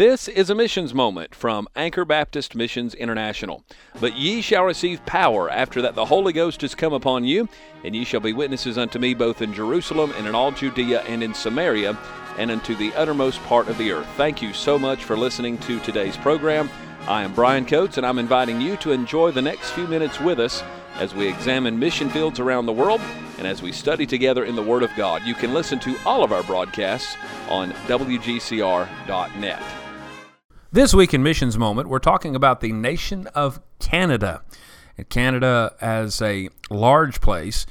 This is a missions moment from Anchor Baptist Missions International. But ye shall receive power after that the Holy Ghost is come upon you, and ye shall be witnesses unto me both in Jerusalem and in all Judea and in Samaria and unto the uttermost part of the earth. Thank you so much for listening to today's program. I am Brian Coates, and I'm inviting you to enjoy the next few minutes with us as we examine mission fields around the world and as we study together in the Word of God. You can listen to all of our broadcasts on WGCR.net. This week in Missions Moment, we're talking about the nation of Canada. And Canada, as a large place,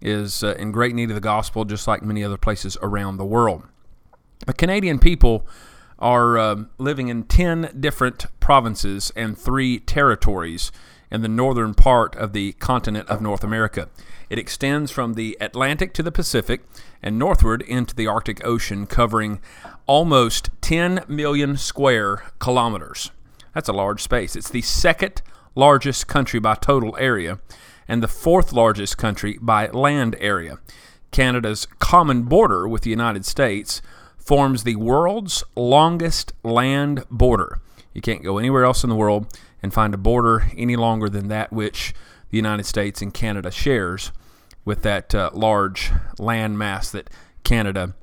is uh, in great need of the gospel, just like many other places around the world. The Canadian people are uh, living in 10 different provinces and three territories in the northern part of the continent of North America. It extends from the Atlantic to the Pacific and northward into the Arctic Ocean, covering almost 10 million square kilometers. That's a large space. It's the second largest country by total area and the fourth largest country by land area. Canada's common border with the United States forms the world's longest land border. You can't go anywhere else in the world and find a border any longer than that which the United States and Canada shares with that uh, large land mass that Canada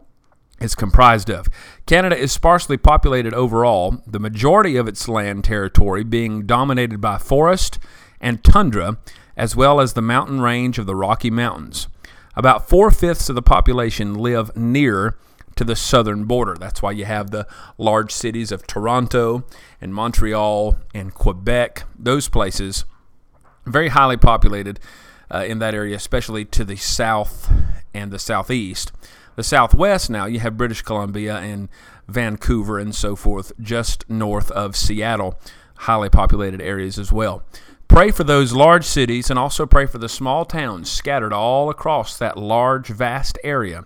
is comprised of. Canada is sparsely populated overall, the majority of its land territory being dominated by forest and tundra, as well as the mountain range of the Rocky Mountains. About four fifths of the population live near to the southern border. That's why you have the large cities of Toronto and Montreal and Quebec, those places, very highly populated uh, in that area, especially to the south and the southeast. The southwest now, you have British Columbia and Vancouver and so forth, just north of Seattle, highly populated areas as well. Pray for those large cities and also pray for the small towns scattered all across that large, vast area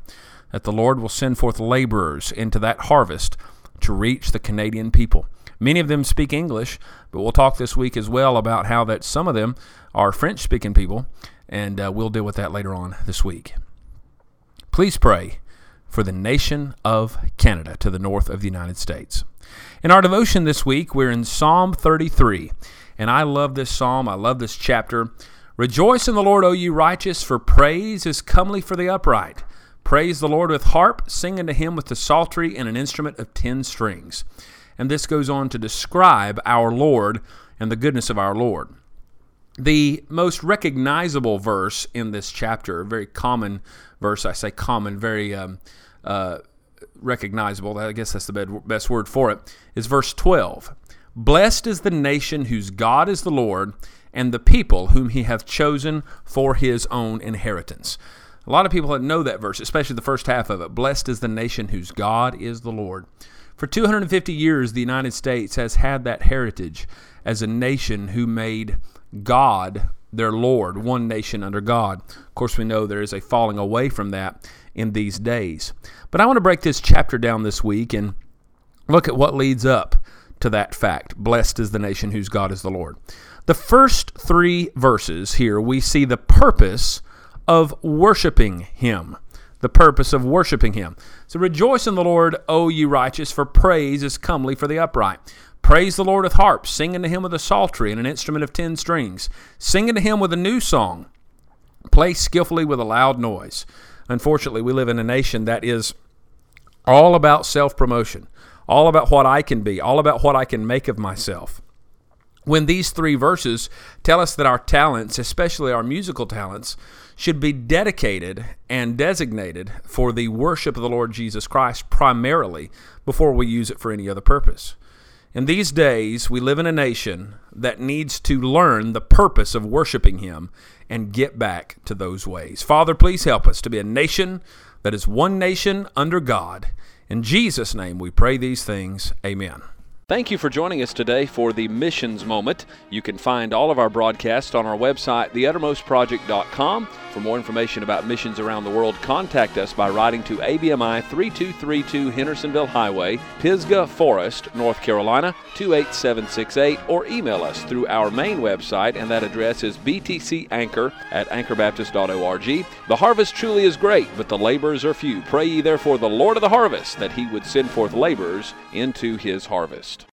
that the Lord will send forth laborers into that harvest to reach the Canadian people. Many of them speak English, but we'll talk this week as well about how that some of them are French speaking people, and uh, we'll deal with that later on this week. Please pray for the nation of Canada to the north of the United States. In our devotion this week, we're in Psalm 33, and I love this psalm. I love this chapter. Rejoice in the Lord, O you righteous, for praise is comely for the upright. Praise the Lord with harp, sing unto him with the psaltery and an instrument of ten strings. And this goes on to describe our Lord and the goodness of our Lord. The most recognizable verse in this chapter, a very common verse, I say common, very um, uh, recognizable, I guess that's the best word for it, is verse 12. Blessed is the nation whose God is the Lord, and the people whom he hath chosen for his own inheritance. A lot of people that know that verse, especially the first half of it. Blessed is the nation whose God is the Lord. For 250 years, the United States has had that heritage as a nation who made God their Lord, one nation under God. Of course, we know there is a falling away from that in these days. But I want to break this chapter down this week and look at what leads up to that fact. Blessed is the nation whose God is the Lord. The first three verses here, we see the purpose of worshiping Him. The purpose of worshiping Him. So rejoice in the Lord, O ye righteous, for praise is comely for the upright. Praise the Lord with harps, sing unto him with a psaltery and an instrument of ten strings. Sing unto him with a new song. Play skillfully with a loud noise. Unfortunately, we live in a nation that is all about self promotion, all about what I can be, all about what I can make of myself. When these three verses tell us that our talents, especially our musical talents, should be dedicated and designated for the worship of the Lord Jesus Christ primarily before we use it for any other purpose. In these days, we live in a nation that needs to learn the purpose of worshiping Him and get back to those ways. Father, please help us to be a nation that is one nation under God. In Jesus' name we pray these things. Amen. Thank you for joining us today for the Missions Moment. You can find all of our broadcasts on our website, theuttermostproject.com. For more information about missions around the world, contact us by writing to ABMI 3232 Hendersonville Highway, Pisgah Forest, North Carolina 28768, or email us through our main website, and that address is btcanchor at anchorbaptist.org. The harvest truly is great, but the laborers are few. Pray ye therefore the Lord of the harvest that he would send forth laborers into his harvest.